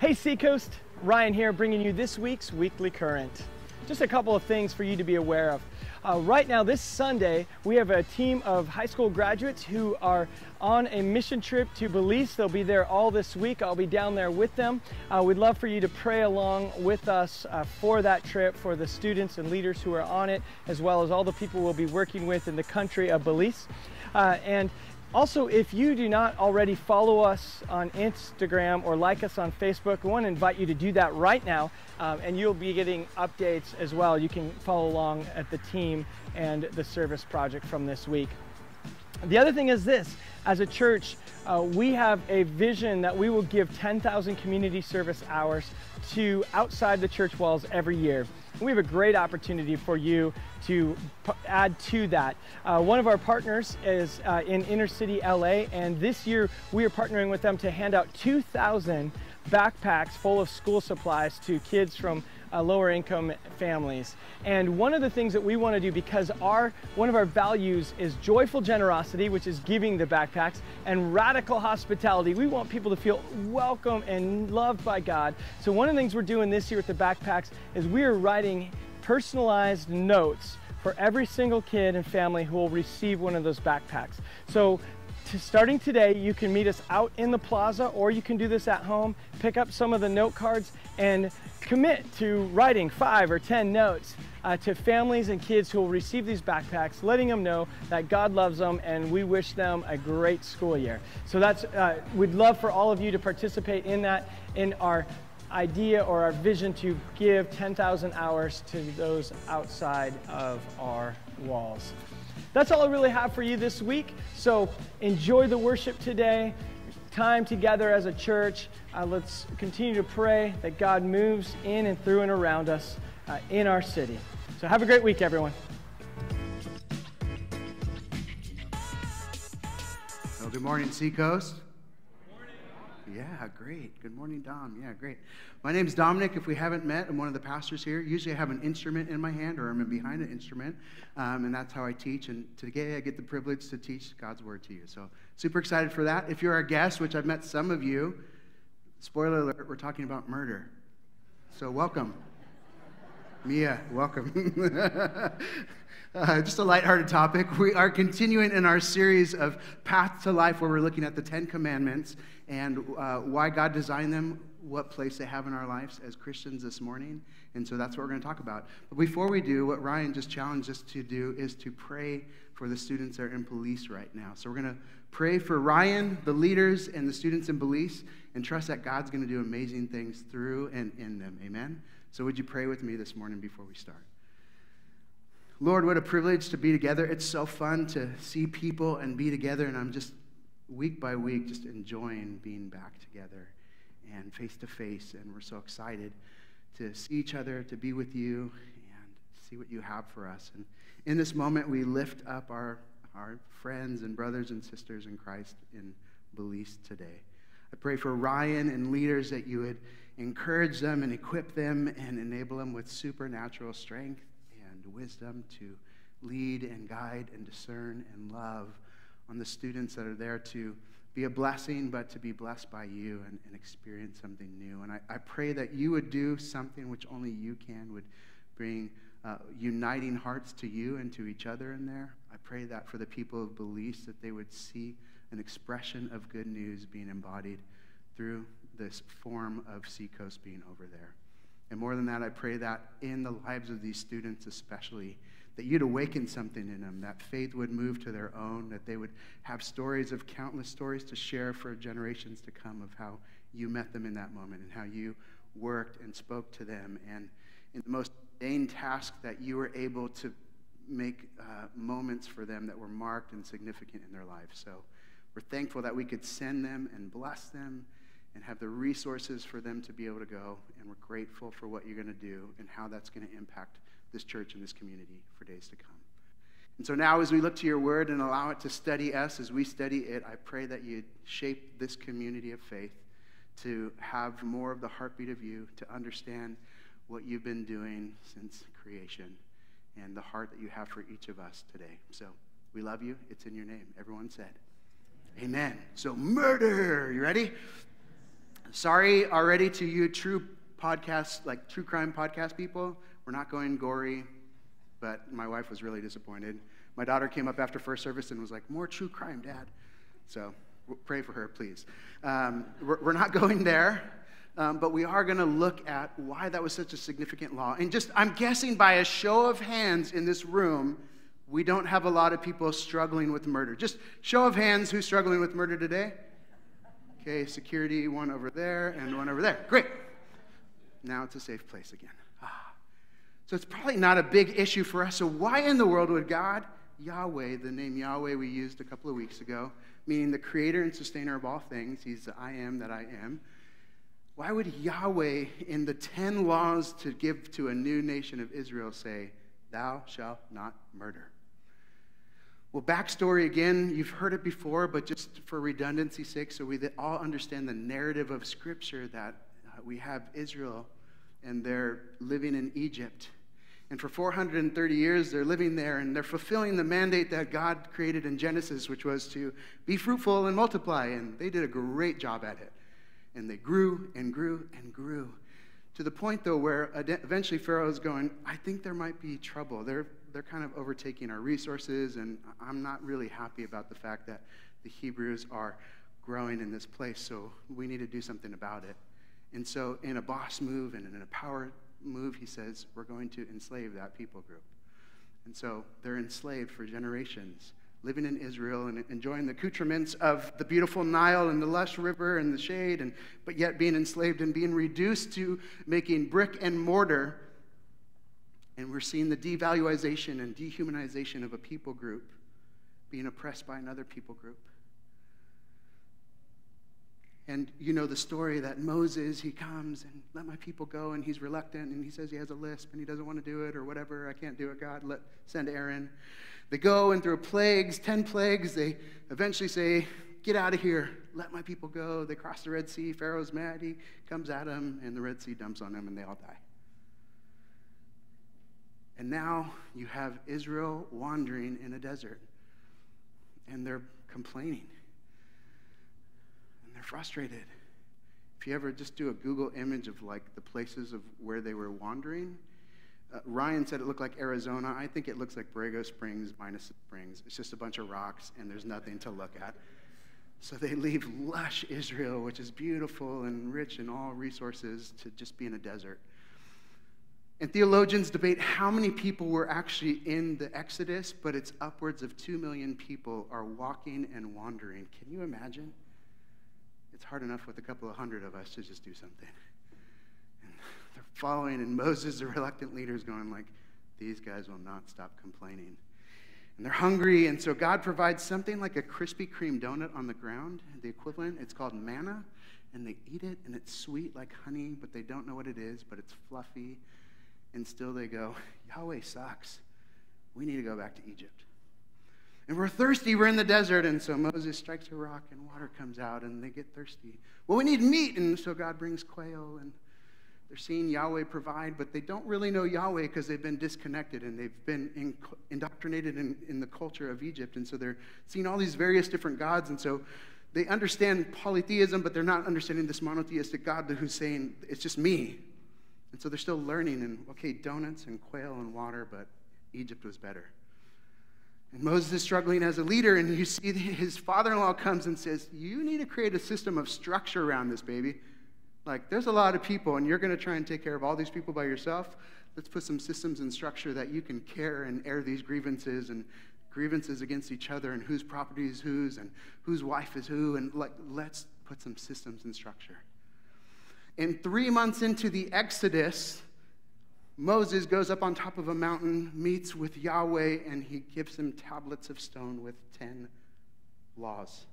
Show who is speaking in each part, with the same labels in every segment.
Speaker 1: Hey Seacoast, Ryan here bringing you this week's Weekly Current. Just a couple of things for you to be aware of. Uh, right now, this Sunday, we have a team of high school graduates who are on a mission trip to Belize. They'll be there all this week. I'll be down there with them. Uh, we'd love for you to pray along with us uh, for that trip, for the students and leaders who are on it, as well as all the people we'll be working with in the country of Belize. Uh, and also, if you do not already follow us on Instagram or like us on Facebook, we want to invite you to do that right now, um, and you'll be getting updates as well. You can follow along at the team and the service project from this week. The other thing is this as a church, uh, we have a vision that we will give 10,000 community service hours to outside the church walls every year. We have a great opportunity for you to add to that. Uh, one of our partners is uh, in inner city LA, and this year we are partnering with them to hand out 2,000 backpacks full of school supplies to kids from uh, lower income families. And one of the things that we want to do because our one of our values is joyful generosity, which is giving the backpacks, and radical hospitality. We want people to feel welcome and loved by God. So one of the things we're doing this year with the backpacks is we are writing personalized notes for every single kid and family who will receive one of those backpacks. So starting today, you can meet us out in the plaza or you can do this at home, pick up some of the note cards and commit to writing five or 10 notes uh, to families and kids who will receive these backpacks, letting them know that God loves them and we wish them a great school year. So that's, uh, we'd love for all of you to participate in that in our idea or our vision to give 10,000 hours to those outside of our walls. That's all I really have for you this week. So enjoy the worship today, time together as a church. Uh, let's continue to pray that God moves in and through and around us uh, in our city. So have a great week, everyone.
Speaker 2: Well, good morning, Seacoast. Good morning. Yeah, great. Good morning, Dom. Yeah, great. My name is Dominic. If we haven't met, I'm one of the pastors here. Usually I have an instrument in my hand or I'm behind an instrument, um, and that's how I teach. And today I get the privilege to teach God's word to you. So super excited for that. If you're our guest, which I've met some of you, spoiler alert, we're talking about murder. So welcome. Mia, welcome. uh, just a lighthearted topic. We are continuing in our series of Path to Life, where we're looking at the Ten Commandments and uh, why God designed them, what place they have in our lives as Christians this morning. And so that's what we're going to talk about. But before we do, what Ryan just challenged us to do is to pray for the students that are in Belize right now. So we're going to pray for Ryan, the leaders, and the students in Belize, and trust that God's going to do amazing things through and in them. Amen? So would you pray with me this morning before we start? Lord, what a privilege to be together. It's so fun to see people and be together, and I'm just week by week just enjoying being back together and face to face. And we're so excited to see each other, to be with you, and see what you have for us. And in this moment, we lift up our, our friends and brothers and sisters in Christ in Belize today. I pray for Ryan and leaders that you would encourage them and equip them and enable them with supernatural strength and wisdom to lead and guide and discern and love on the students that are there to be a blessing, but to be blessed by you and, and experience something new. And I, I, pray that you would do something which only you can, would bring uh, uniting hearts to you and to each other in there. I pray that for the people of Belize, that they would see an expression of good news being embodied through this form of Seacoast being over there. And more than that, I pray that in the lives of these students, especially, that you'd awaken something in them, that faith would move to their own, that they would have stories of countless stories to share for generations to come of how you met them in that moment and how you worked and spoke to them. And in the most mundane task that you were able to make uh, moments for them that were marked and significant in their life. So we're thankful that we could send them and bless them and have the resources for them to be able to go. And we're grateful for what you're going to do and how that's going to impact this church and this community for days to come. And so now, as we look to your word and allow it to study us as we study it, I pray that you shape this community of faith to have more of the heartbeat of you, to understand what you've been doing since creation and the heart that you have for each of us today. So we love you. It's in your name. Everyone said, Amen. So, murder. You ready? Sorry already to you, true podcast, like true crime podcast people. We're not going gory, but my wife was really disappointed. My daughter came up after first service and was like, More true crime, Dad. So pray for her, please. Um, we're, we're, not going there, um, but we are going to look at why that was such a significant law. And just, I'm guessing by a show of hands in this room, we don't have a lot of people struggling with murder. Just show of hands who's struggling with murder today. Okay, security, one over there and one over there. Great. Now it's a safe place again. So it's probably not a big issue for us. So, why in the world would God, Yahweh, the name Yahweh we used a couple of weeks ago, meaning the creator and sustainer of all things, he's the I am that I am, why would Yahweh, in the 10 laws to give to a new nation of Israel, say, Thou shalt not murder? Well, backstory again, you've heard it before, but just for redundancy's sake, so we all understand the narrative of Scripture that uh, we have Israel and they're living in Egypt. And for 430 years, they're living there and they're fulfilling the mandate that God created in Genesis, which was to be fruitful and multiply. And they did a great job at it. And they grew and grew and grew to the point, though, where eventually Pharaoh is going, I think there might be trouble. They're, they're kind of overtaking our resources, and I'm not really happy about the fact that the Hebrews are growing in this place, so we need to do something about it. And so, in a boss move and in a power move, he says, we're going to enslave that people group. And so, they're enslaved for generations, living in Israel and enjoying the accoutrements of the beautiful Nile and the lush river and the shade, and, but yet being enslaved and being reduced to making brick and mortar. And we're seeing the devaluation and dehumanization of a people group being oppressed by another people group. And you know the story that Moses, he comes and let my people go, and he's reluctant, and he says he has a lisp and he doesn't want to do it or whatever. I can't do it, God. Let send Aaron. They go and through plagues, ten plagues, they eventually say, Get out of here. Let my people go. They cross the Red Sea. Pharaoh's mad. He comes at them, and the Red Sea dumps on them, and they all die. And now you have Israel wandering in a desert, and they're complaining they're frustrated. If you ever just do a Google image of like the places of where they were wandering, uh, Ryan said it looked like Arizona. I think it looks like Borrego Springs minus springs. It's just a bunch of rocks and there's nothing to look at. So they leave lush Israel, which is beautiful and rich in all resources, to just be in a desert. And theologians debate how many people were actually in the Exodus, but it's upwards of 2 million people are walking and wandering. Can you imagine? It's hard enough with a couple of hundred of us to just do something. And they're following, and Moses, the reluctant leader, is going like, these guys will not stop complaining. And they're hungry, and so God provides something like a Krispy Kreme donut on the ground, the equivalent. It's called manna, and they eat it, and it's sweet like honey, but they don't know what it is, but it's fluffy. And still they go, Yahweh sucks. We need to go back to Egypt. And we're thirsty, we're in the desert. And so Moses strikes a rock and water comes out and they get thirsty. Well, we need meat. And so God brings quail and they're seeing Yahweh provide, but they don't really know Yahweh because they've been disconnected and they've been in, indoctrinated in, in the culture of Egypt. And so they're seeing all these various different gods. And so they understand polytheism, but they're not understanding this monotheistic God who's saying, it's just me. And so they're still learning and, okay, donuts and quail and water, but Egypt was better. And Moses is struggling as a leader, and you see his father in law comes and says, You need to create a system of structure around this, baby. Like, there's a lot of people, and you're going to try and take care of all these people by yourself. Let's put some systems and structure that you can care and air these grievances and grievances against each other, and whose property is whose, and whose wife is who, and like, let's put some systems and structure. And three months into the Exodus, Moses goes up on top of a mountain, meets with Yahweh, and he gives him tablets of stone with 10 laws.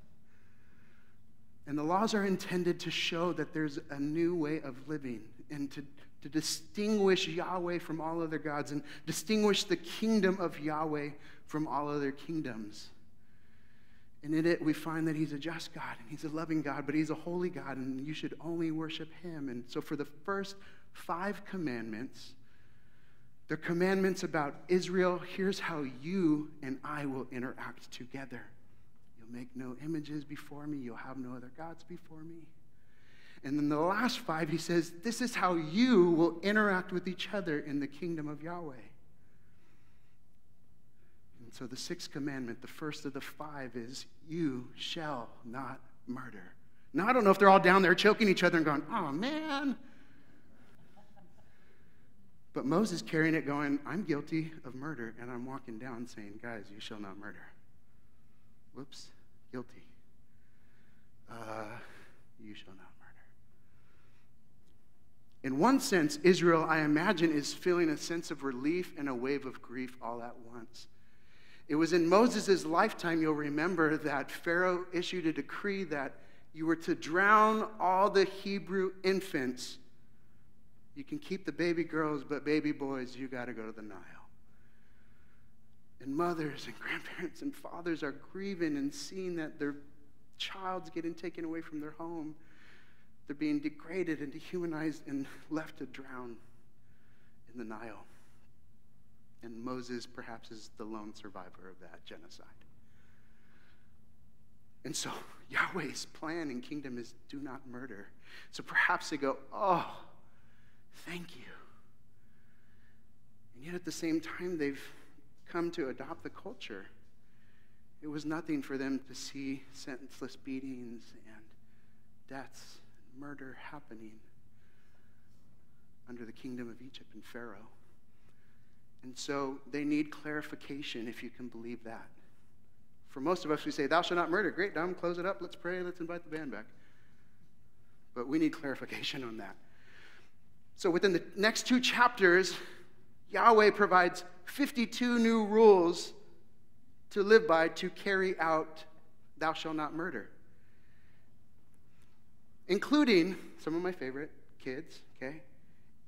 Speaker 2: And the laws are intended to show that there's a new way of living and to, to distinguish Yahweh from all other gods and distinguish the kingdom of Yahweh from all other kingdoms. And in it, we find that he's a just God and he's a loving God, but he's a holy God, and you should only worship him. And so, for the first five commandments, the commandments about Israel, here's how you and I will interact together. You'll make no images before me, you'll have no other gods before me. And then the last five, he says, This is how you will interact with each other in the kingdom of Yahweh. And so the sixth commandment, the first of the five, is You shall not murder. Now, I don't know if they're all down there choking each other and going, Oh man. But Moses carrying it, going, I'm guilty of murder. And I'm walking down saying, Guys, you shall not murder. Whoops, guilty. Uh, you shall not murder. in one sense, Israel, I imagine, is feeling a sense of relief and a wave of grief all at once. It was in Moses' lifetime, you'll remember, that Pharaoh issued a decree that you were to drown all the Hebrew infants. You can keep the baby girls, but baby boys, you got to go to the Nile. And mothers and grandparents and fathers are grieving and seeing that their child's getting taken away from their home. They're being degraded and dehumanized and left to drown in the Nile. And Moses, perhaps, is the lone survivor of that genocide. And so Yahweh's plan and kingdom is do not murder. So perhaps they go, oh, thank you. And yet at the same time, they've come to adopt the culture. It was nothing for them to see senseless beatings and deaths murder happening under the kingdom of Egypt and Pharaoh. And so they need clarification, if you can believe that. For most of us, we say, Thou shalt not murder. Great, Dom, close it up. Let's pray. Let's invite the band back. But we need clarification on that. So within the next two chapters, Yahweh provides 52 new rules to live by to carry out, Thou shalt not murder including some of my favorite kids, okay?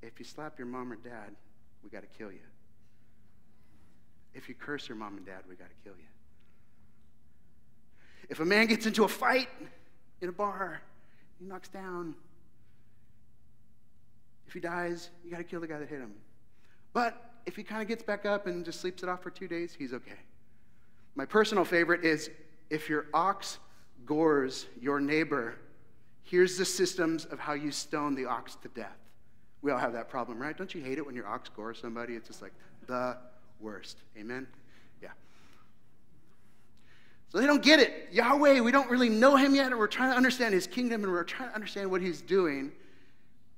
Speaker 2: If you slap your mom or dad, we got to kill you. If you curse your mom and dad, we got to kill you. If a man gets into a fight in a bar, he knocks down. If he dies, you got to kill the guy that hit him. But if he kind of gets back up and just sleeps it off for two days, he's okay. My personal favorite is if your ox gores your neighbor, Here's the systems of how you stone the ox to death. We all have that problem, right? Don't you hate it when your ox gores somebody? It's just like the worst. Amen? Yeah. So they don't get it. Yahweh, we don't really know him yet, and we're trying to understand his kingdom, and we're trying to understand what he's doing.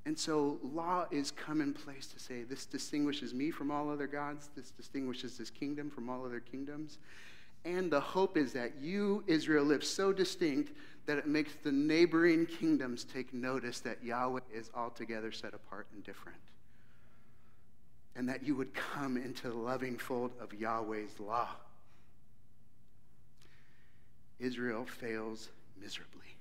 Speaker 2: And so law is come in place to say, this distinguishes me from all other gods, this distinguishes this kingdom from all other kingdoms. And the hope is that you, Israel, live so distinct that it makes the neighboring kingdoms take notice that Yahweh is altogether set apart and different. And that you would come into the loving fold of Yahweh's law. Israel fails miserably.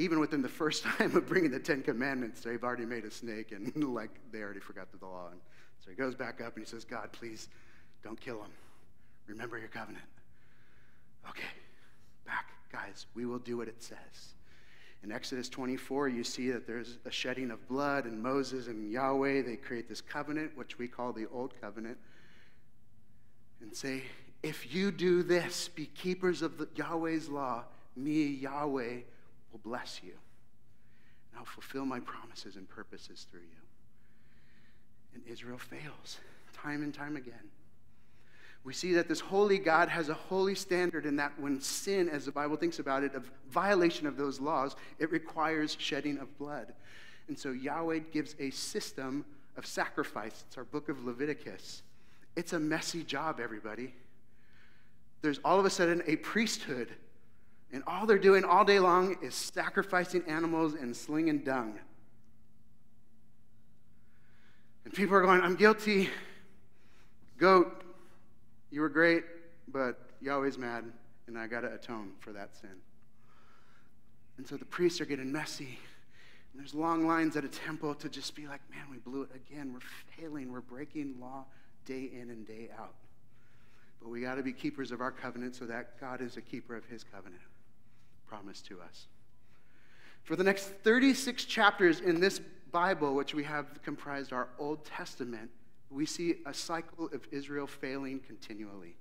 Speaker 2: Even within the first time of bringing the Ten Commandments, they've already made a snake and like they already forgot the law. And so he goes back up and he says, God, please don't kill him. Remember your covenant. Okay, back guys, we will do what it says. In Exodus 24, you see that there's a shedding of blood, and Moses and Yahweh, they create this covenant, which we call the Old Covenant, and say, if you do this, be keepers of the, Yahweh's law, me, Yahweh, will bless you. And I'll fulfill my promises and purposes through you. And Israel fails time and time again we see that this holy God has a holy standard, and that when sin, as the Bible thinks about it, of violation of those laws, it requires shedding of blood. And so Yahweh gives a system of sacrifice. It's our book of Leviticus. It's a messy job, everybody. There's all of a sudden a priesthood, and all they're doing all day long is sacrificing animals and slinging dung. And people are going, I'm guilty. Goat, you were great, but Yahweh's mad, and I got to atone for that sin. And so the priests are getting messy. And there's long lines at a temple to just be like, man, we blew it again. We're failing. We're breaking law day in and day out. But we got to be keepers of our covenant so that God is a keeper of his covenant promised to us. For the next 36 chapters in this Bible, which we have comprised our Old Testament, we see a cycle of Israel failing continually.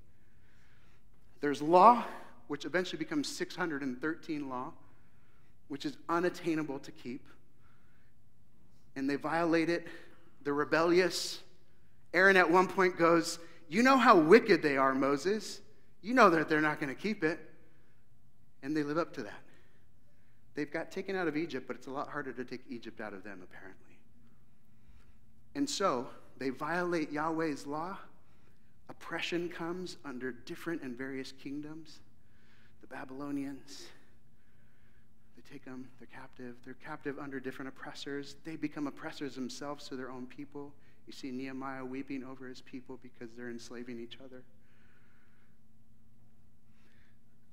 Speaker 2: There's law, which eventually becomes 613 law. which is unattainable to keep. And they violate it. They're rebellious. Aaron at one point goes, You know how wicked they are, Moses. You know that they're not going to keep it. And they live up to that. They've got taken out of Egypt, but it's a lot harder to take Egypt out of them, apparently. And so they violate Yahweh's law. Oppression comes under different and various kingdoms. The Babylonians, they take them, they're captive. They're captive under different oppressors. They become oppressors themselves to their own people. You see Nehemiah weeping over his people because they're enslaving each other.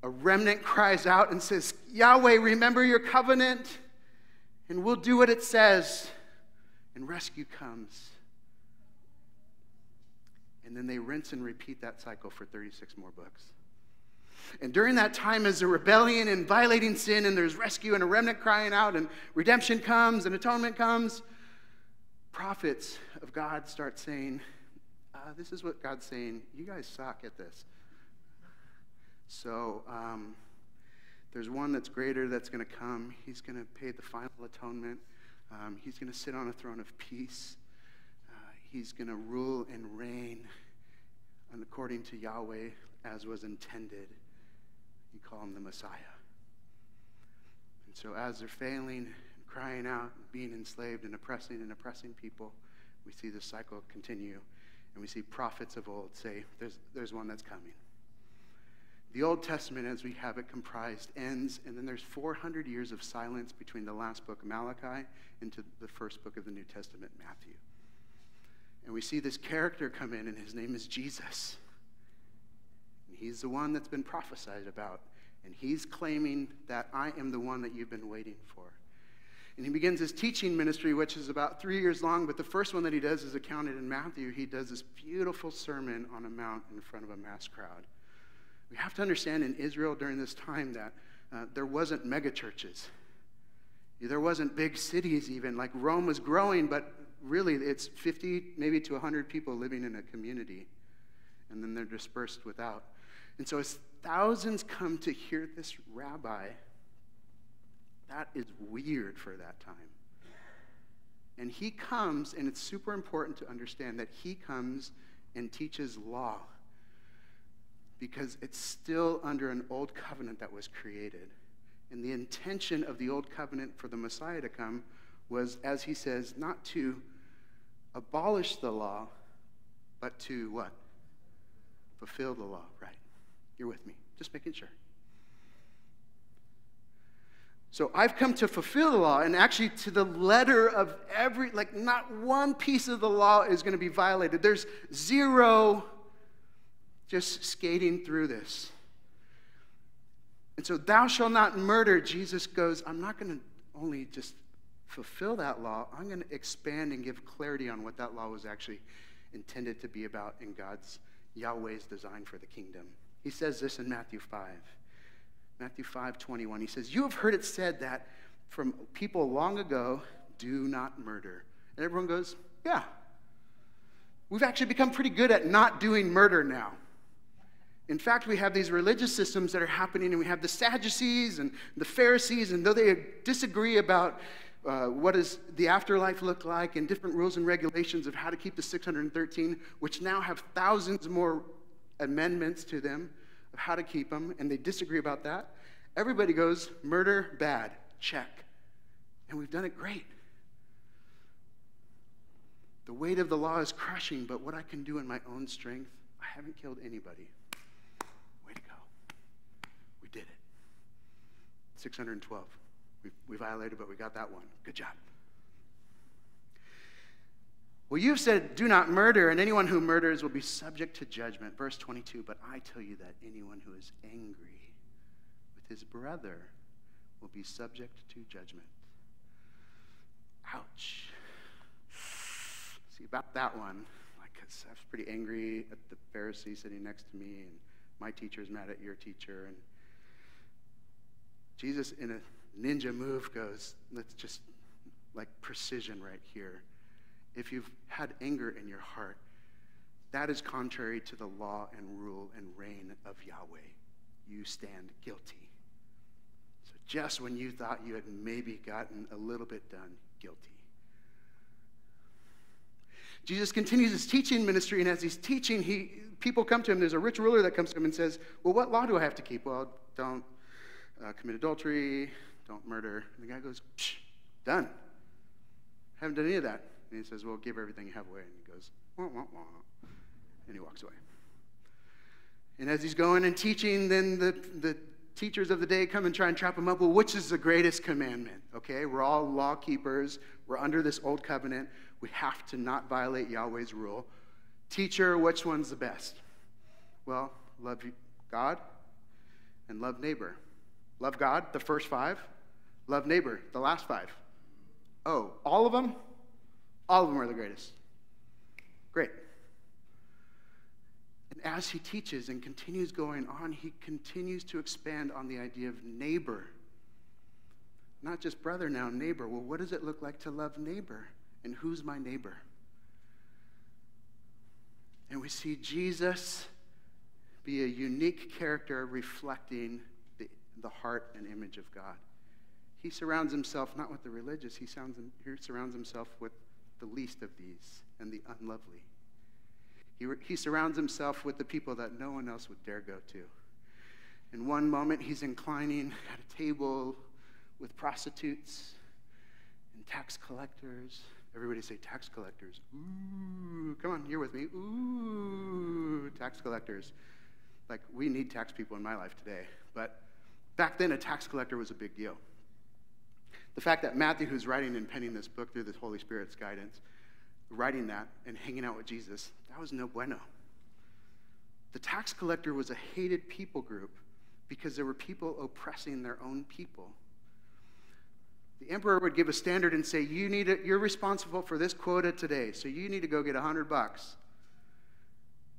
Speaker 2: A remnant cries out and says, Yahweh, remember your covenant, and we'll do what it says. And rescue comes. And then they rinse and repeat that cycle for 36 more books. And during that time, as a rebellion and violating sin, and there's rescue and a remnant crying out, and redemption comes and atonement comes, prophets of God start saying, uh, This is what God's saying. You guys suck at this. So um, there's one that's greater that's going to come. He's going to pay the final atonement. Um, he's going to sit on a throne of peace. Uh, he's going to rule and reign and according to Yahweh as was intended. You call him the Messiah. And so, as they're failing and crying out, and being enslaved and oppressing and oppressing people, we see the cycle continue. And we see prophets of old say, There's, there's one that's coming. The Old Testament, as we have it comprised, ends, and then there's 400 years of silence between the last book, Malachi, into the first book of the New Testament, Matthew. And we see this character come in, and his name is Jesus. And he's the one that's been prophesied about. And he's claiming that I am the one that you've been waiting for. And he begins his teaching ministry, which is about three years long, but the first one that he does is accounted in Matthew. He does this beautiful sermon on a mount in front of a mass crowd. We have to understand in Israel during this time that uh, there wasn't megachurches. There wasn't big cities even. Like Rome was growing, but really it's 50, maybe to 100 people living in a community. And then they're dispersed without. And so as thousands come to hear this rabbi, that is weird for that time. And he comes, and it's super important to understand that he comes and teaches law because it's still under an old covenant that was created. And the intention of the old covenant for the Messiah to come was, as he says, not to abolish the law, but to what? Fulfill the law, right? You're with me. Just making sure. So I've come to fulfill the law, and actually to the letter of every, like, not one piece of the law is going to be violated. There's zero just skating through this. And so, thou shalt not murder, Jesus goes, I'm not going to only just fulfill that law, I'm going to expand and give clarity on what that law was actually intended to be about in God's, Yahweh's design for the kingdom. He says this in Matthew 5. Matthew 5 21. He says, You have heard it said that from people long ago, do not murder. And everyone goes, Yeah. We've actually become pretty good at not doing murder now. In fact, we have these religious systems that are happening, and we have the Sadducees and the Pharisees, and though they disagree about uh, what does the afterlife look like and different rules and regulations of how to keep the 613, which now have thousands more amendments to them of how to keep them, and they disagree about that. Everybody goes, murder, bad, check. And we've done it great. The weight of the law is crushing, but what I can do in my own strength, I haven't killed anybody. 612. We, we violated, but we got that one. Good job. Well, you've said, do not murder, and anyone who murders will be subject to judgment. Verse 22 But I tell you that anyone who is angry with his brother will be subject to judgment. Ouch. See, about that one, like, I was pretty angry at the Pharisee sitting next to me, and my teacher's mad at your teacher, and Jesus, in a ninja move, goes, let's just like precision right here. If you've had anger in your heart, that is contrary to the law and rule and reign of Yahweh. You stand guilty. So just when you thought you had maybe gotten a little bit done guilty. Jesus continues his teaching ministry, and as he's teaching, he, people come to him. There's a rich ruler that comes to him and says, Well, what law do I have to keep? Well, don't uh, commit adultery, don't murder. And the guy goes, Done. Haven't done any of that. And he says, Well, give everything you have away. And he goes, wah, wah, wah. And he walks away. And as he's going and teaching, then the, the teachers of the day come and try and trap him up. Well, which is the greatest commandment? Okay, we're all law keepers. We're under this old covenant. We have to not violate Yahweh's rule. Teacher, which one's the best? Well, love God and love neighbor. Love God, the first five. Love neighbor, the last five. Oh, all of them? All of them are the greatest. Great. And as he teaches and continues going on, he continues to expand on the idea of neighbor. Not just brother now, neighbor. Well, what does it look like to love neighbor? And who's my neighbor? And we see Jesus be a unique character reflecting the, heart and image of God. He surrounds himself not with the religious, he, he surrounds himself with the least of these and the unlovely. He, he surrounds himself with the people that no one else would dare go to. In one moment, he's inclining at a table with prostitutes and tax collectors. Everybody say tax collectors. Ooh, come on, you're with me. Ooh, tax collectors. Like, we need tax people in my life today. But back then, a tax collector was a big deal. The fact that Matthew, who's writing and penning this book through the Holy Spirit's guidance, writing that and hanging out with Jesus, that was no bueno. The tax collector was a hated people group because there were people oppressing their own people. The emperor would give a standard and say, you need a, You're responsible for this quota today, so you need to go get a 100 bucks.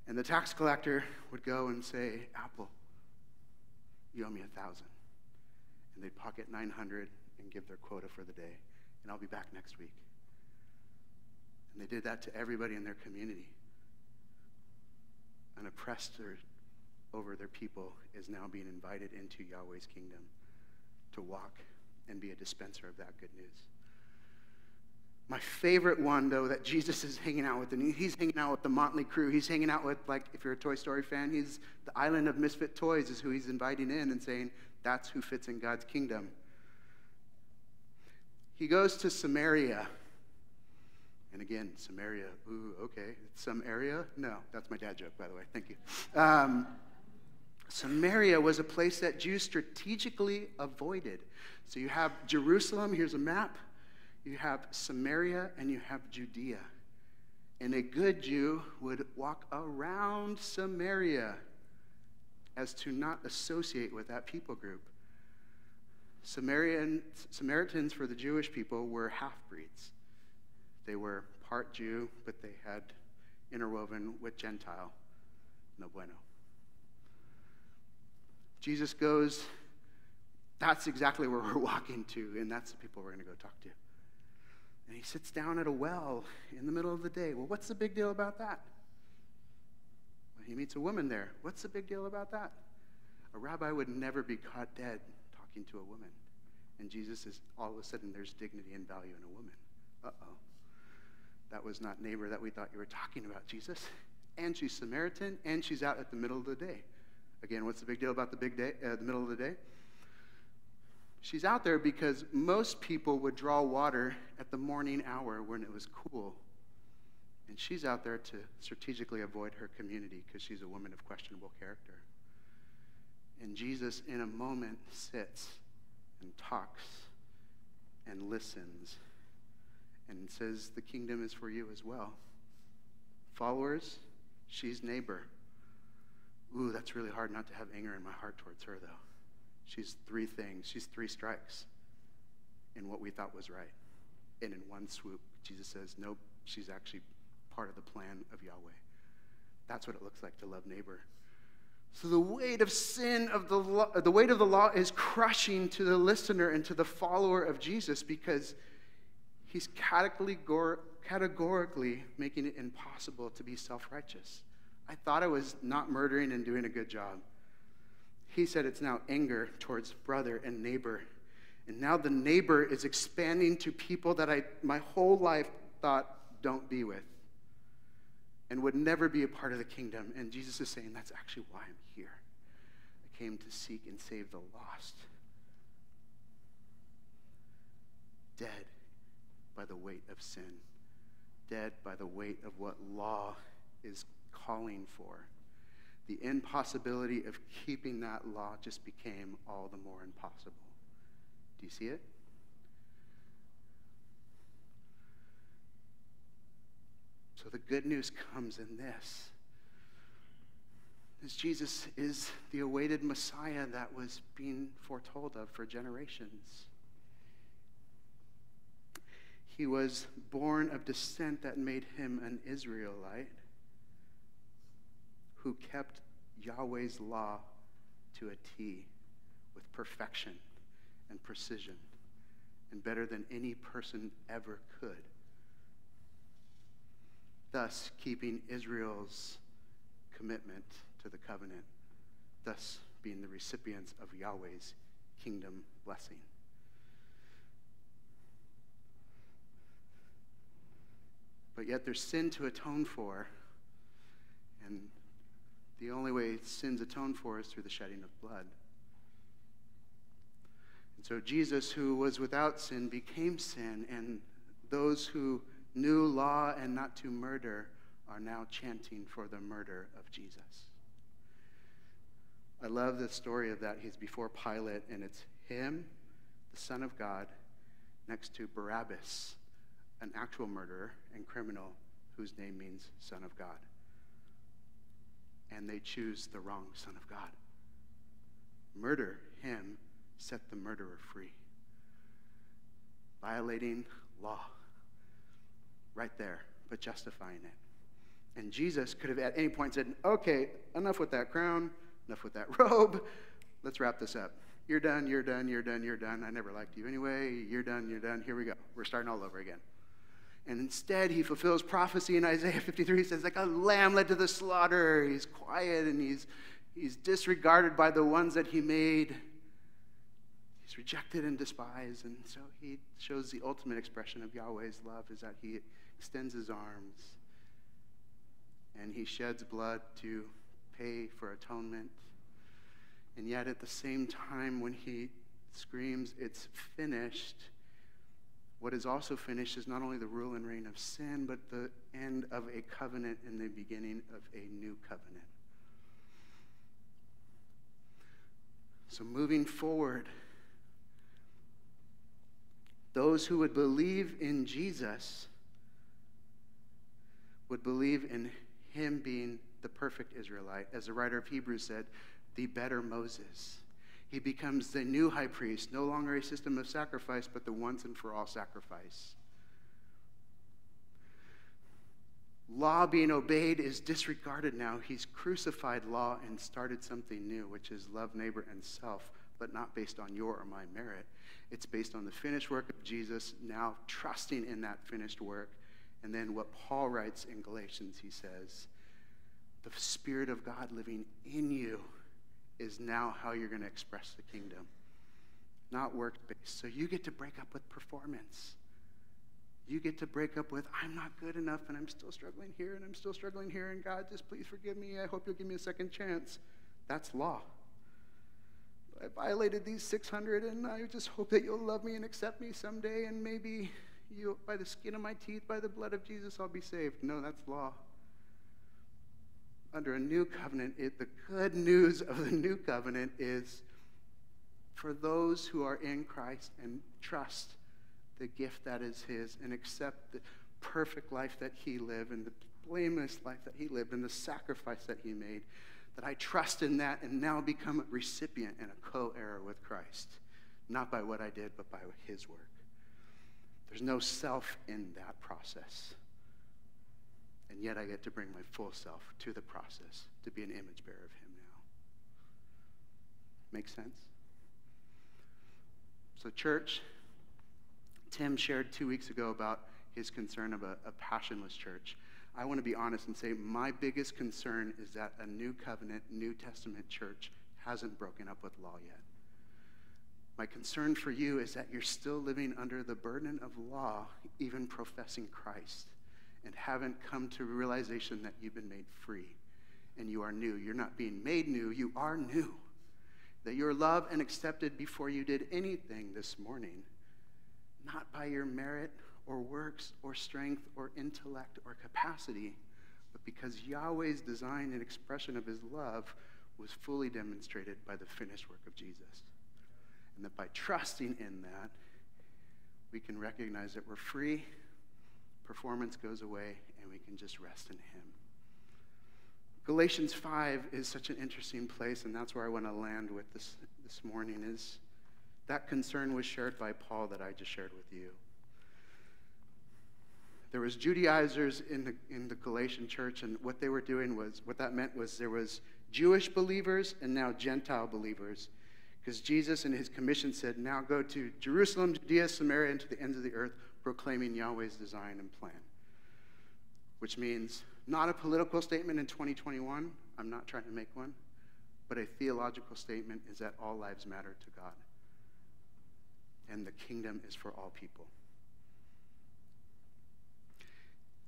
Speaker 2: And the tax collector would go and say, Apple, you owe me a thousand. And they'd pocket 900 and give their quota for the day. And I'll be back next week. And they did that to everybody in their community. An oppressor over their people is now being invited into Yahweh's kingdom to walk and be a dispenser of that good news. My favorite one, though, that Jesus is hanging out with, and he's hanging out with the Motley Crew. He's hanging out with, like, if you're a Toy Story fan, he's the island of misfit toys, is who he's inviting in and saying, that's who fits in God's kingdom. He goes to Samaria and again, Samaria, ooh, okay. Some area? No, that's my dad joke, by the way. Thank you. Um, Samaria was a place that Jews strategically avoided. So you have Jerusalem, here's a map. You have Samaria and you have Judea. And a good Jew would walk around Samaria as to not associate with that people group. Samaritan, Samaritans for the Jewish people were half breeds. They were part Jew, but they had interwoven with Gentile. No bueno. Jesus goes, that's exactly where we're walking to, and that's the people we're going to go talk to. And he sits down at a well in the middle of the day. Well, what's the big deal about that? Well, he meets a woman there. What's the big deal about that? A rabbi would never be caught dead talking to a woman. And Jesus is all of a sudden there's dignity and value in a woman. Uh oh. That was not neighbor that we thought you were talking about, Jesus. And she's Samaritan, and she's out at the middle of the day. Again, what's the big deal about the big day, uh, the middle of the day? She's out there because most people would draw water at the morning hour when it was cool. And she's out there to strategically avoid her community because she's a woman of questionable character. And Jesus, in a moment, sits and talks and listens and says the kingdom is for you as well. Followers, she's neighbor. Ooh, that's really hard not to have anger in my heart towards her, though. She's three things. She's three strikes in what we thought was right. And in one swoop, Jesus says, nope, she's actually part of the plan of Yahweh. That's what it looks like to love neighbor. So the weight of sin of the law, the weight of the law is crushing to the listener and to the follower of Jesus because he's categorically making it impossible to be self righteous. I thought I was not murdering and doing a good job. He said it's now anger towards brother and neighbor And now the neighbor is expanding to people that I my whole life thought don't be with and would never be a part of the kingdom. And Jesus is saying, That's actually why I'm here. I came to seek and save the lost. Dead by the weight of sin, dead by the weight of what law is calling for. The impossibility of keeping that law just became all the more impossible. Do you see it? So the good news comes in this. As Jesus is the awaited Messiah that was being foretold of for generations. He was born of descent that made him an Israelite who kept Yahweh's law to a T with perfection and precision and better than any person ever could. Thus, keeping Israel's commitment to the covenant, thus being the recipients of Yahweh's kingdom blessing. But yet there's sin to atone for, and the only way sin's atoned for is through the shedding of blood. And so Jesus, who was without sin, became sin, and those who knew law and not to murder are now chanting for the murder of Jesus. I love the story of that. He's before Pilate, and it's him, the Son of God, next to Barabbas, an actual murderer and criminal whose name means Son of God and they choose the wrong Son of God. Murder him, set the murderer free. Violating law. Right there, but justifying it. And Jesus could have at any point said, okay, enough with that crown, enough with that robe. Let's wrap this up. You're done, you're done, you're done, you're done. I never liked you anyway. You're done, you're done. Here we go. We're starting all over again. And instead, he fulfills prophecy in Isaiah 53. He says, like a lamb led to the slaughter. He's quiet and he's, he's disregarded by the ones that he made. He's rejected and despised. And so he shows the ultimate expression of Yahweh's love is that he extends his arms and he sheds blood to pay for atonement. And yet, at the same time, when he screams, It's finished what is also finished is not only the rule and reign of sin, but the end of a covenant and the beginning of a new covenant. So, moving forward, those who would believe in Jesus would believe in him being the perfect Israelite. As the writer of Hebrews said, the better Moses. He becomes the new high priest, no longer a system of sacrifice, but the once and for all sacrifice. Law being obeyed is disregarded now. He's crucified law and started something new, which is love neighbor and self, but not based on your or my merit. It's based on the finished work of Jesus, now trusting in that finished work. And then what Paul writes in Galatians, he says, the Spirit of God living in you is now how you're going to express the kingdom, not work based. So you get to break up with performance. You get to break up with, I'm not good enough and I'm still struggling here and I'm still struggling here and God, just please forgive me. I hope you'll give me a second chance. That's law. I violated these 600 and I just hope that you'll love me and accept me someday and maybe you, by the skin of my teeth, by the blood of Jesus, I'll be saved. No, that's law under a new covenant, it, the good news of the new covenant is for those who are in Christ and trust the gift that is His and accept the perfect life that He lived and the blameless life that He lived and the sacrifice that He made, that I trust in that and now become a recipient and a co heir with Christ, not by what I did, but by His work. There's no self in that process. And yet I get to bring my full self to the process to be an image bearer of Him now. Make sense? So, church, Tim shared two weeks ago about his concern of a, a passionless church. I want to be honest and say my biggest concern is that a new covenant, New Testament church hasn't broken up with law yet. My concern for you is that you're still living under the burden of law, even professing Christ, and haven't come to realization that you've been made free and you are new. You're not being made new, you are new. That you're loved and accepted before you did anything this morning, not by your merit or works or strength or intellect or capacity, but because Yahweh's design and expression of his love was fully demonstrated by the finished work of Jesus. And that by trusting in that, we can recognize that we're free, performance goes away, and we can just rest in Him. Galatians 5 is such an interesting place, and that's where I want to land with this this morning is that concern was shared by Paul that I just shared with you. There was Judaizers in the, in the Galatian church, and what they were doing was, what that meant was there was Jewish believers and now Gentile believers. Because Jesus in his commission said, Now go to Jerusalem, Judea, Samaria, and to the ends of the earth, proclaiming Yahweh's design and plan. Which means not a political statement in 2021. I'm not trying to make one. But a theological statement is that all lives matter to God. And the kingdom is for all people.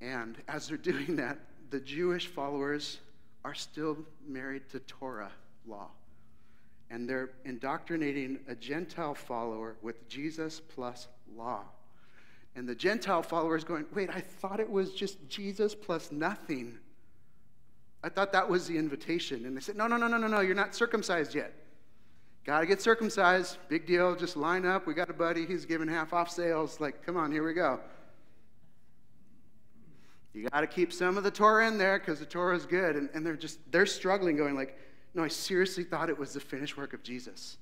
Speaker 2: And as they're doing that, the Jewish followers are still married to Torah law. And they're indoctrinating a Gentile follower with Jesus plus law. And the Gentile followers going, wait, I thought it was just Jesus plus nothing. I thought that was the invitation. And they said, no, no, no, no, no, no, you're not circumcised yet. Got to get circumcised. Big deal. Just line up. We got a buddy. He's giving half off sales. Like, come on, here we go. You got to keep some of the Torah in there because the Torah is good. And, and they're just, they're struggling, going like, no, I seriously thought it was the finished work of Jesus.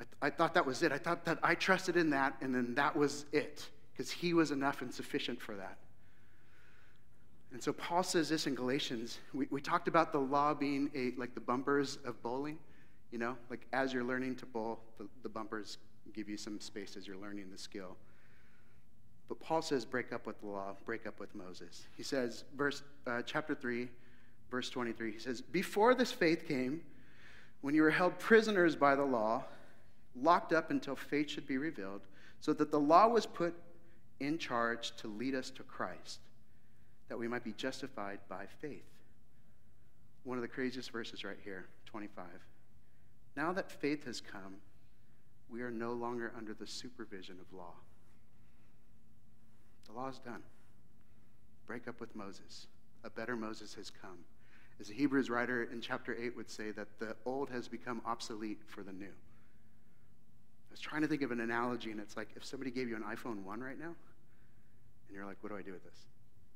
Speaker 2: I, th- I thought that was it. I thought that I trusted in that, and then that was it because he was enough and sufficient for that. And so Paul says this in Galatians. We, we talked about the law being a, like the bumpers of bowling. You know, like as you're learning to bowl, the, the bumpers give you some space as you're learning the skill. But Paul says, break up with the law, break up with Moses. He says, verse, uh, chapter 3, verse 23, he says, Before this faith came, when you were held prisoners by the law, locked up until faith should be revealed, so that the law was put in charge to lead us to Christ, that we might be justified by faith. One of the craziest verses right here, 25. Now that faith has come, we are no longer under the supervision of law. The law is done. Break up with Moses. A better Moses has come. As the Hebrews writer in chapter 8 would say, that the old has become obsolete for the new. I was trying to think of an analogy, and it's like if somebody gave you an iPhone 1 right now, and you're like, what do I do with this?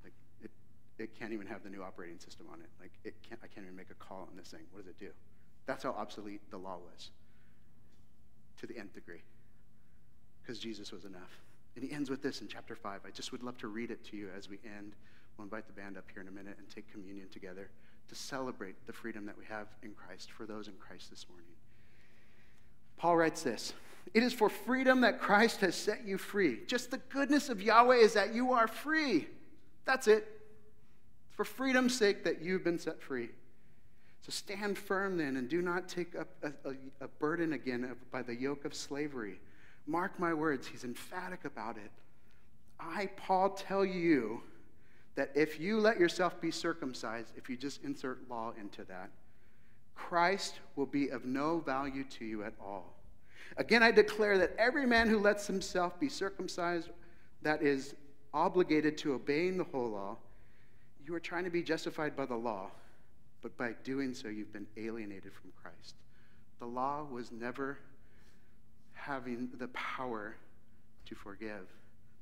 Speaker 2: Like, it, it can't even have the new operating system on it. Like, it can't, I can't even make a call on this thing. What does it do? That's how obsolete the law was to the nth degree because Jesus was enough. And he ends with this in chapter 5. I just would love to read it to you as we end. We'll invite the band up here in a minute and take communion together to celebrate the freedom that we have in Christ for those in Christ this morning. Paul writes this It is for freedom that Christ has set you free. Just the goodness of Yahweh is that you are free. That's it. It's for freedom's sake that you've been set free. So stand firm then and do not take up a, a, a burden again by the yoke of slavery. Mark my words, he's emphatic about it. I, Paul, tell you that if you let yourself be circumcised, if you just insert law into that, Christ will be of no value to you at all. Again, I declare that every man who lets himself be circumcised, that is obligated to obeying the whole law, you are trying to be justified by the law, but by doing so, you've been alienated from Christ. The law was never having the power to forgive.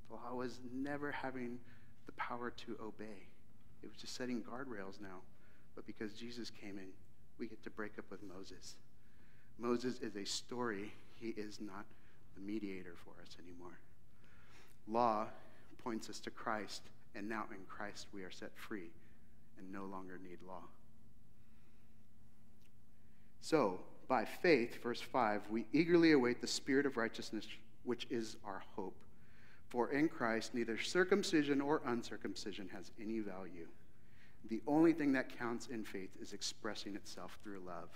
Speaker 2: The law was never having the power to obey. It was just setting guardrails now. But because Jesus came in, we get to break up with Moses. Moses is a story, he is not the mediator for us anymore. Law points us to Christ, and now in Christ we are set free and no longer need law. So, by faith, verse 5, we eagerly await the Spirit of righteousness, which is our hope. For in Christ, neither circumcision or uncircumcision has any value. The only thing that counts in faith is expressing itself through love.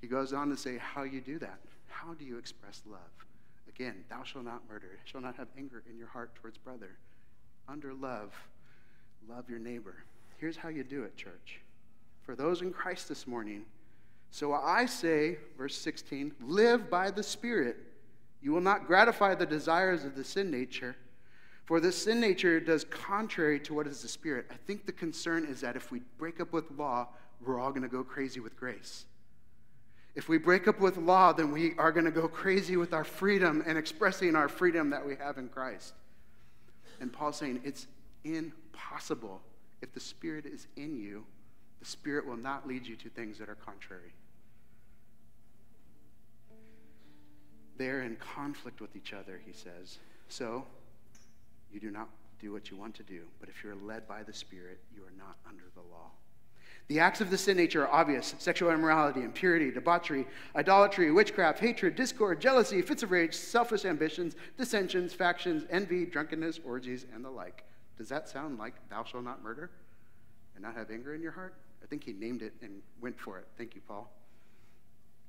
Speaker 2: He goes on to say how you do that. How do you express love? Again, thou shalt not murder, shall not have anger in your heart towards brother. Under love, love your neighbor. Here's how you do it, church. For those in Christ this morning, so I say, verse 16, live by the Spirit. You will not gratify the desires of the sin nature. For the sin nature does contrary to what is the Spirit. I think the concern is that if we break up with law, we're all going to go crazy with grace. If we break up with law, then we are going to go crazy with our freedom and expressing our freedom that we have in Christ. And Paul's saying it's impossible. If the Spirit is in you, the Spirit will not lead you to things that are contrary. They're in conflict with each other, he says. So, you do not do what you want to do, but if you're led by the Spirit, you are not under the law. The acts of the sin nature are obvious sexual immorality, impurity, debauchery, idolatry, witchcraft, hatred, discord, jealousy, fits of rage, selfish ambitions, dissensions, factions, envy, drunkenness, orgies, and the like. Does that sound like thou shalt not murder and not have anger in your heart? I think he named it and went for it. Thank you, Paul.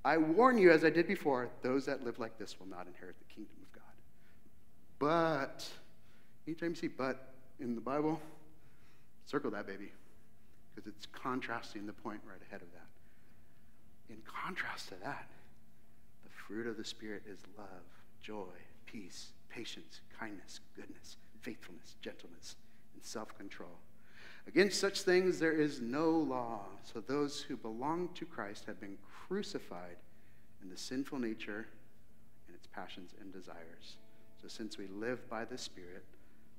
Speaker 2: I warn you, as I did before, those that live like this will not inherit the kingdom of God. But, anytime you see but in the Bible, circle that baby, because it's contrasting the point right ahead of that. In contrast to that, the fruit of the Spirit is love, joy, peace, patience, kindness, goodness, faithfulness, gentleness, and self control. Against such things there is no law. So those who belong to Christ have been crucified in the sinful nature and its passions and desires. So since we live by the Spirit,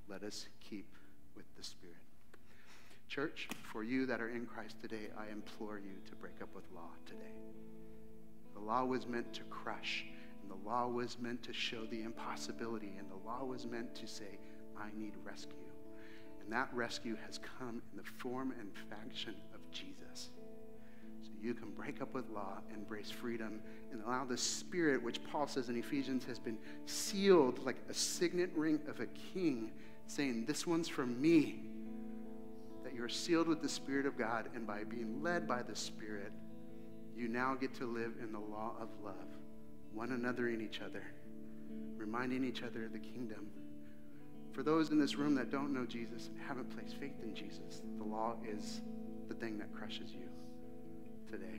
Speaker 2: let us keep with the Spirit. Church, for you that are in Christ today, I implore you to break up with law today. The law was meant to crush, and the law was meant to show the impossibility, and the law was meant to say, I need rescue. And that rescue has come in the form and function of Jesus. So you can break up with law, embrace freedom, and allow the Spirit, which Paul says in Ephesians has been sealed like a signet ring of a king, saying, This one's from me. You're sealed with the Spirit of God, and by being led by the Spirit, you now get to live in the law of love, one another in each other, reminding each other of the kingdom for those in this room that don't know Jesus haven't placed faith in Jesus, the law is the thing that crushes you today.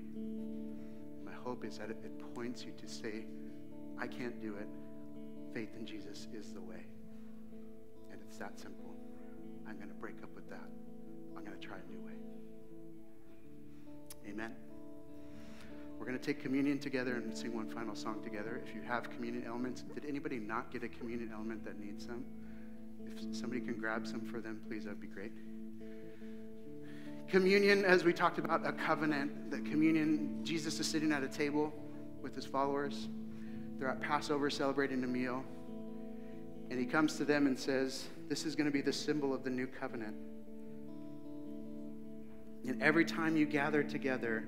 Speaker 2: My hope is that it points you to say, I can't do it. Faith in Jesus is the way. And it's that simple. I'm going to break up with that. I'm going to try a new way. Amen. We're going to take communion together and sing one final song together. If you have communion elements, did anybody not get a communion element that needs some? If somebody can grab some for them, please, that'd be great. Communion, as we talked about, a covenant. That communion, Jesus is sitting at a table with his followers. They're at Passover celebrating a meal. And he comes to them and says, This is going to be the symbol of the new covenant. And every time you gather together,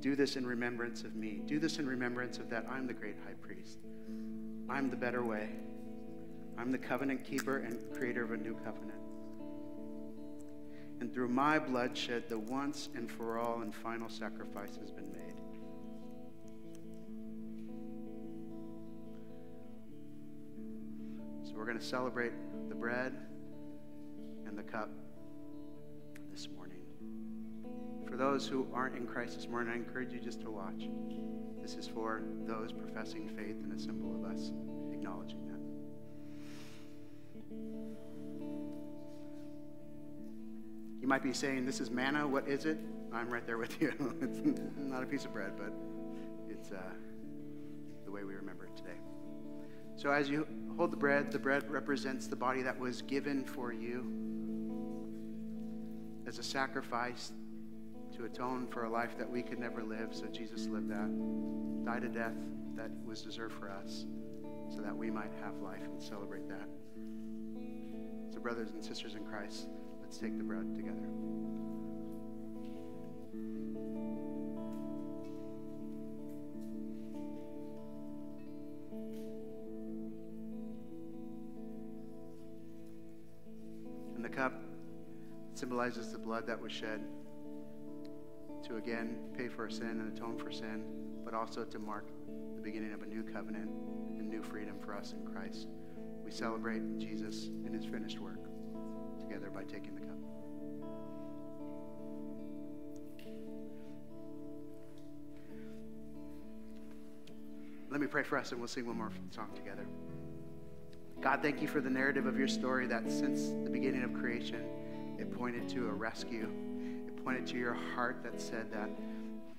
Speaker 2: do this in remembrance of me. Do this in remembrance of that I'm the great high priest. I'm the better way. I'm the covenant keeper and creator of a new covenant. And through my bloodshed, the once and for all and final sacrifice has been made. So we're going to celebrate the bread and the cup For those who aren't in Christ this morning, I encourage you just to watch. This is for those professing faith and a symbol of us acknowledging that. You might be saying, This is manna. What is it? I'm right there with you. it's not a piece of bread, but it's uh, the way we remember it today. So as you hold the bread, the bread represents the body that was given for you as a sacrifice to atone for a life that we could never live. So Jesus lived that, died a death that was deserved for us, so that we might have life and celebrate that. So, brothers and sisters in Christ, Let's take the bread together. And the cup symbolizes the blood that was shed to again pay for our sin and atone for sin, but also to mark the beginning of a new covenant and new freedom for us in Christ. We celebrate Jesus and his finished work together by taking the cup. Let me pray for us and we'll sing one more song together. God, thank you for the narrative of your story that since the beginning of creation, it pointed to a rescue. Pointed to your heart that said that,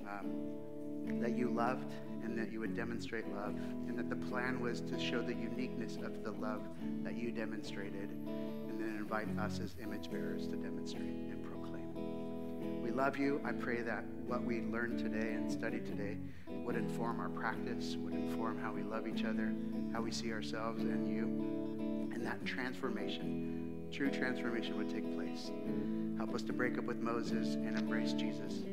Speaker 2: um, that you loved and that you would demonstrate love, and that the plan was to show the uniqueness of the love that you demonstrated, and then invite us as image bearers to demonstrate and proclaim. We love you. I pray that what we learned today and studied today would inform our practice, would inform how we love each other, how we see ourselves and you, and that transformation, true transformation would take place. Help us to break up with Moses and embrace Jesus